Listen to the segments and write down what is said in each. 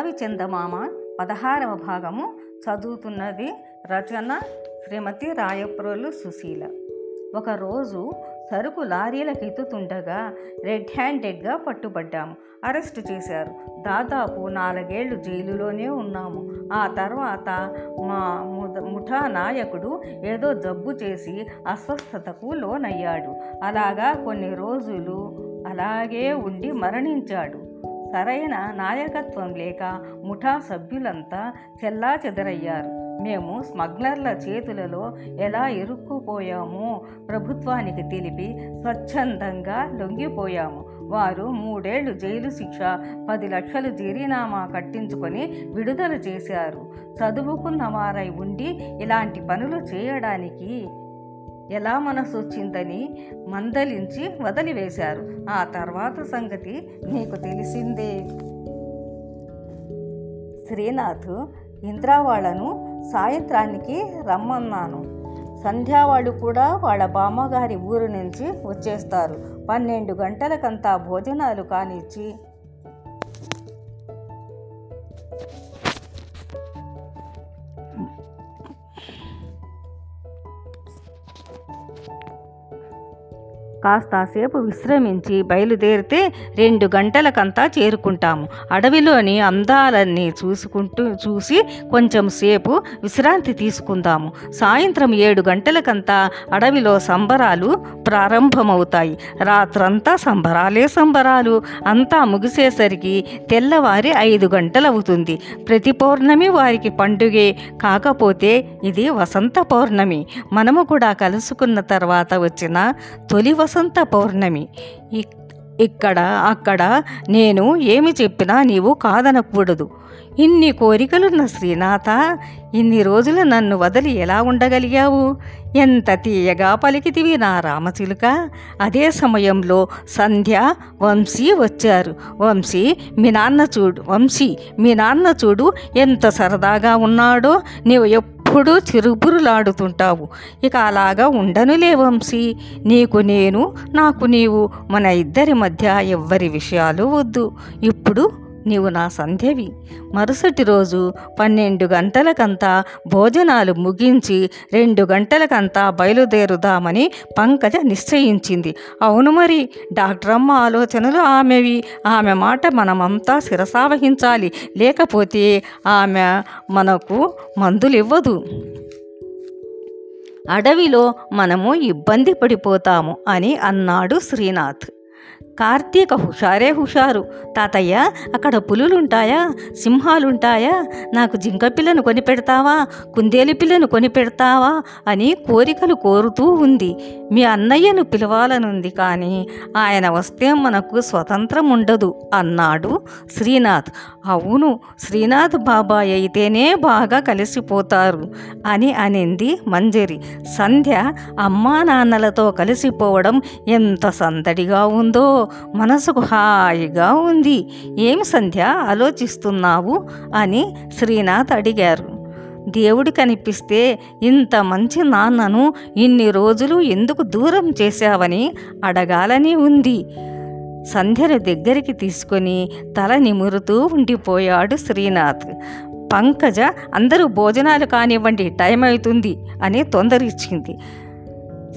అడవి చందమామ పదహారవ భాగము చదువుతున్నది రచన శ్రీమతి రాయప్రోలు సుశీల. ఒకరోజు సరుకు లారీలకు ఎత్తుతుండగా రెడ్ హ్యాండెడ్గా పట్టుబడ్డాము. అరెస్టు చేశారు. దాదాపు నాలుగేళ్ళు జైలులోనే ఉన్నాము. ఆ తర్వాత మా ముఠా నాయకుడు ఏదో జబ్బు చేసి అస్వస్థతకు లోనయ్యాడు. అలాగా కొన్ని రోజులు అలాగే ఉండి మరణించాడు. సరైన నాయకత్వం లేక ముఠా సభ్యులంతా చెల్లా చెదరయ్యారు. మేము స్మగ్లర్ల చేతులలో ఎలా ఇరుక్కుపోయామో ప్రభుత్వానికి తెలిపి స్వచ్ఛందంగా లొంగిపోయాము. వారు మూడేళ్ళు జైలు శిక్ష పది లక్షలు జరినామా కట్టించుకొని విడుదల చేశారు. చదువుకున్న వారై ఉండి ఇలాంటి పనులు చేయడానికి ఎలా మనసు వచ్చిందని మందలించి వదిలివేశారు. ఆ తర్వాత సంగతి నీకు తెలిసిందే. శ్రీనాథ్ ఇంద్రా వాళ్ళను సాయంత్రానికి రమ్మన్నాను. సంధ్యా వాళ్ళు కూడా వాళ్ళ బామ్మగారి ఊరు నుంచి వచ్చేస్తారు. పన్నెండు గంటలకంతా భోజనాలు కానిచ్చి కాస్తాసేపు విశ్రమించి బయలుదేరితే రెండు గంటలకంతా చేరుకుంటాము. అడవిలోని అందాలన్నీ చూసుకుంటూ చూసి కొంచెం సేపు విశ్రాంతి తీసుకుందాము. సాయంత్రం ఏడు గంటలకంతా అడవిలో సంబరాలు ప్రారంభమవుతాయి. రాత్రంతా సంబరాలే సంబరాలు. అంతా ముగిసేసరికి తెల్లవారి ఐదు గంటలవుతుంది. ప్రతి పౌర్ణమి వారికి పండుగే. కాకపోతే ఇది వసంత పౌర్ణమి. మనము కూడా కలుసుకున్న తర్వాత వచ్చిన తొలి వసంత పౌర్ణమి. ఇక్- ఇక్కడ అక్కడ నేను ఏమి చెప్పినా నీవు కాదనకూడదు. ఇన్ని కోరికలున్న శ్రీనాథ ఇన్ని రోజులు నన్ను వదిలి ఎలా ఉండగలిగావు? ఎంత తీయగా పలికితివి నా రామచిలుక. అదే సమయంలో సంధ్య వంశీ వచ్చారు. వంశీ మీ నాన్న చూడు వంశీ మీ నాన్న చూడు ఎంత సరదాగా ఉన్నాడో నీవు ఎప్పుడు చిరుబురులాడుతుంటావు ఇక అలాగా ఉండనులే వంశీ. నీకు నేను నాకు నీవు మన ఇద్దరి మధ్య ఎవ్వరి విషయాలు వద్దు. ఇప్పుడు నీవు నా సంధ్యవి. మరుసటి రోజు పన్నెండు గంటలకంతా భోజనాలు ముగించి రెండు గంటలకంతా బయలుదేరుదామని పంకజ నిశ్చయించింది. అవును మరి డాక్టర్ అమ్మ ఆలోచనలు ఆమెవి. ఆమె మాట మనమంతా శిరసావహించాలి లేకపోతే ఆమె మనకు మందులు ఇవ్వదు అడవిలో మనము ఇబ్బంది పడిపోతాము అని అన్నాడు శ్రీనాథ్. కార్తీక హుషారే హుషారు. తాతయ్య అక్కడ పులులుంటాయా? సింహాలుంటాయా? నాకు జింక పిల్లను కొని పెడతావా కుందేలు పిల్లను కొని పెడతావా అని కోరికలు కోరుతూ ఉంది. మీ అన్నయ్యను పిలవాలనుంది కానీ ఆయన వస్తే మనకు స్వతంత్రం ఉండదు అన్నాడు శ్రీనాథ్. అవును శ్రీనాథ్ బాబాయ్ అయితేనే బాగా కలిసిపోతారు అని అనింది మంజరి. సంధ్య అమ్మా నాన్నలతో కలిసిపోవడం ఎంత సందడిగా ఉందో మనసుకు హాయిగా ఉంది. ఏమి సంధ్య ఆలోచిస్తున్నావు? అని శ్రీనాథ్ అడిగారు. దేవుడు కనిపిస్తే ఇంత మంచి నాన్నను ఇన్ని రోజులు ఎందుకు దూరం చేశావని అడగాలని ఉంది. సంధ్యను దగ్గరికి తీసుకొని తల నిమురుతూ ఉండిపోయాడు శ్రీనాథ్. పంకజ అందరూ భోజనాలు కానివ్వండి టైం అవుతుంది అని తొందరిచ్చింది.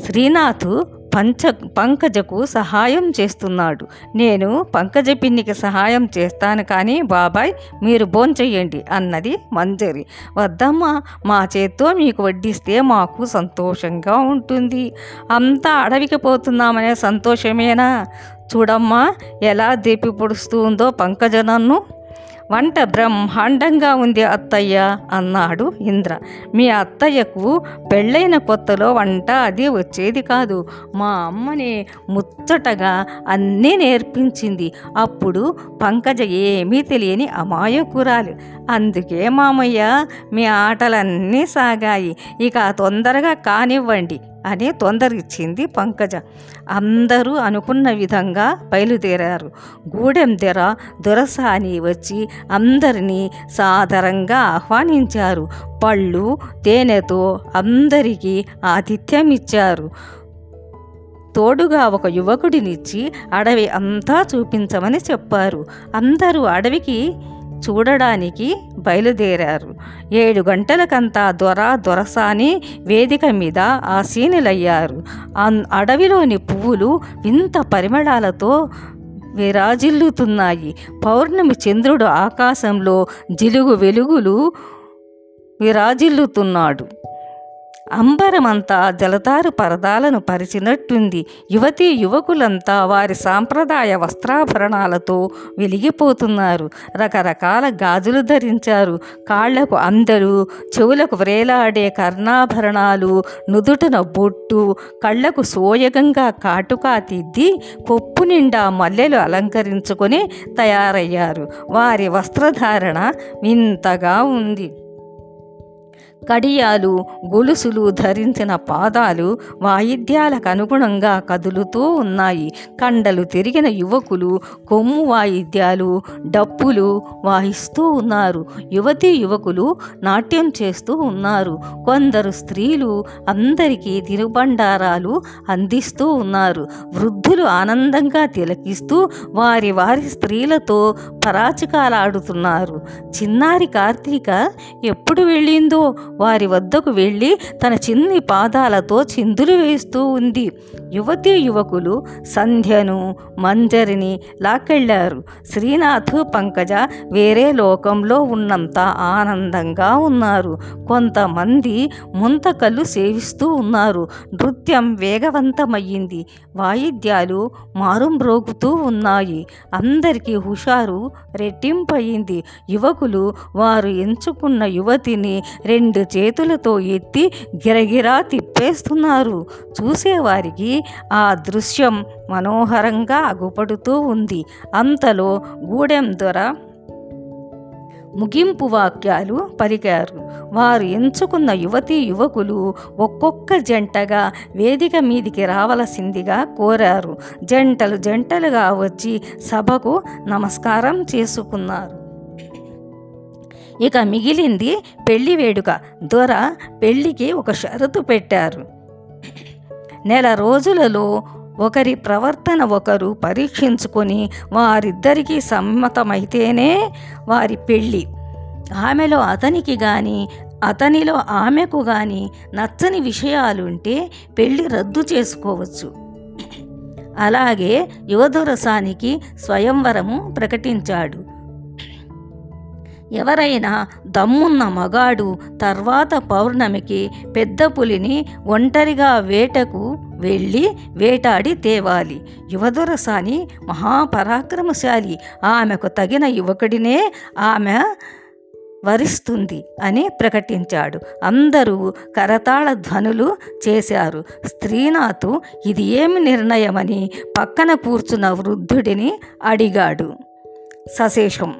శ్రీనాథ్ పంచ పంకజకు సహాయం చేస్తున్నాడు. నేను పంకజ పిన్నికి సహాయం చేస్తాను కానీ బాబాయ్ మీరు భోంచెయ్యండి అన్నది మంజరి. వద్దమ్మా మా చేత్తో మీకు వడ్డిస్తే మాకు సంతోషంగా ఉంటుంది. అంతా అడవికి పోతున్నామనే సంతోషమేనా? చూడమ్మా ఎలా దీపి పొడుస్తుందో పంకజ నన్ను. వంట బ్రహ్మాండంగా ఉంది అత్తయ్య అన్నాడు ఇంద్ర. మీ అత్తయ్యకు పెళ్ళైన కొత్తలో వంట అది వచ్చేది కాదు. మా అమ్మని ముచ్చటగా అన్నీ నేర్పించింది. అప్పుడు పంకజ ఏమీ తెలియని అమాయకురాలు. అందుకే మామయ్య మీ ఆటలన్నీ సాగాయి. ఇక తొందరగా కానివ్వండి. అని తొందరిచ్చింది పంకజ. అందరూ అనుకున్న విధంగా బయలుదేరారు. గూడెం తెర దొరసాని వచ్చి అందరినీ సాదరంగా ఆహ్వానించారు. పళ్ళు తేనెతో అందరికీ ఆతిథ్యం ఇచ్చారు తోడుగా ఒక యువకుడినిచ్చి అడవి అంతా చూపించమని చెప్పారు. అందరూ అడవికి చూడడానికి బయలుదేరారు. ఏడు గంటలకంతా దొర దొరసాని వేదిక మీద ఆసీనులయ్యారు. సీనులయ్యారు అడవిలోని పువ్వులు వింత పరిమళాలతో విరాజిల్లుతున్నాయి. పౌర్ణమి చంద్రుడు ఆకాశంలో జిలుగు వెలుగులు విరాజిల్లుతున్నాడు. అంబరమంతా జలతారు పరదాలను పరిచినట్టుంది. యువతీ యువకులంతా వారి సాంప్రదాయ వస్త్రాభరణాలతో వెలిగిపోతున్నారు. రకరకాల గాజులు ధరించారు. కాళ్ళకు అందరు చెవులకు వ్రేలాడే కర్ణాభరణాలు నుదుటన బొట్టు కళ్ళకు సోయగంగా కాటుకా తిద్ది కొప్పు నిండా మల్లెలు అలంకరించుకొని తయారయ్యారు. వారి వస్త్రధారణ వింతగా ఉంది. కడియాలు గొలుసులు ధరించిన పాదాలు వాయిద్యాలకు అనుగుణంగా కదులుతూ ఉన్నాయి. కండలు తిరిగిన యువకులు కొమ్ము వాయిద్యాలు డప్పులు వాయిస్తూ ఉన్నారు. యువతీ యువకులు నాట్యం చేస్తూ ఉన్నారు. కొందరు స్త్రీలు అందరికీ తినుబండారాలు అందిస్తూ ఉన్నారు. వృద్ధులు ఆనందంగా తిలకిస్తూ వారి వారి స్త్రీలతో పరాచికాలాడుతున్నారు. చిన్నారి కార్తీక ఎప్పుడు వెళ్ళిందో వారి వద్దకు వెళ్ళి తన చిన్ని పాదాలతో చిందులు వేస్తూ ఉంది. యువతీ యువకులు సంధ్యను మంజరిని లాక్కెళ్ళారు శ్రీనాథ్ పంకజ వేరే లోకంలో ఉన్నంత ఆనందంగా ఉన్నారు. కొంతమంది ముంతకళ్ళు సేవిస్తూ ఉన్నారు. నృత్యం వేగవంతమయ్యింది. వాయిద్యాలు మారుమ్రోగుతూ ఉన్నాయి. అందరికీ హుషారు రెట్టింపయింది యువకులు వారు ఎంచుకున్న యువతిని రెండు రెండు చేతులతో ఎత్తి గిరగిరా తిప్పేస్తున్నారు. చూసేవారికి ఆ దృశ్యం మనోహరంగా అగుపడుతూ ఉంది. అంతలో గూడెం దొర ముగింపు వాక్యాలు పలికారు. వారు ఎంచుకున్న యువతీ యువకులు ఒక్కొక్క జంటగా వేదిక మీదికి రావలసిందిగా కోరారు. జంటలు జంటలుగా వచ్చి సభకు నమస్కారం చేసుకున్నారు. ఇక మిగిలింది పెళ్ళి వేడుక. దొర పెళ్ళికి ఒక షరతు పెట్టారు. నెల రోజులలో ఒకరి ప్రవర్తన ఒకరు పరీక్షించుకొని వారిద్దరికీ సమ్మతమైతేనే వారి పెళ్ళి ఆమెలో అతనికి కానీ అతనిలో ఆమెకు కానీ నచ్చని విషయాలుంటే పెళ్ళి రద్దు చేసుకోవచ్చు. అలాగే యువదొరసానికి స్వయంవరము ప్రకటించాడు. ఎవరైనా దమ్మున్న మగాడు తర్వాత పౌర్ణమికి పెద్ద పులిని ఒంటరిగా వేటకు వెళ్ళి వేటాడి తేవాలి. యువదొరసాని మహాపరాక్రమశాలి. ఆమెకు తగిన యువకుడినే ఆమె వరిస్తుంది అని ప్రకటించాడు. అందరూ కరతాళ ధ్వనులు చేశారు. స్త్రీనాథు ఇది ఏమి నిర్ణయమని పక్కన కూర్చున్న వృద్ధుడిని అడిగాడు. సశేషం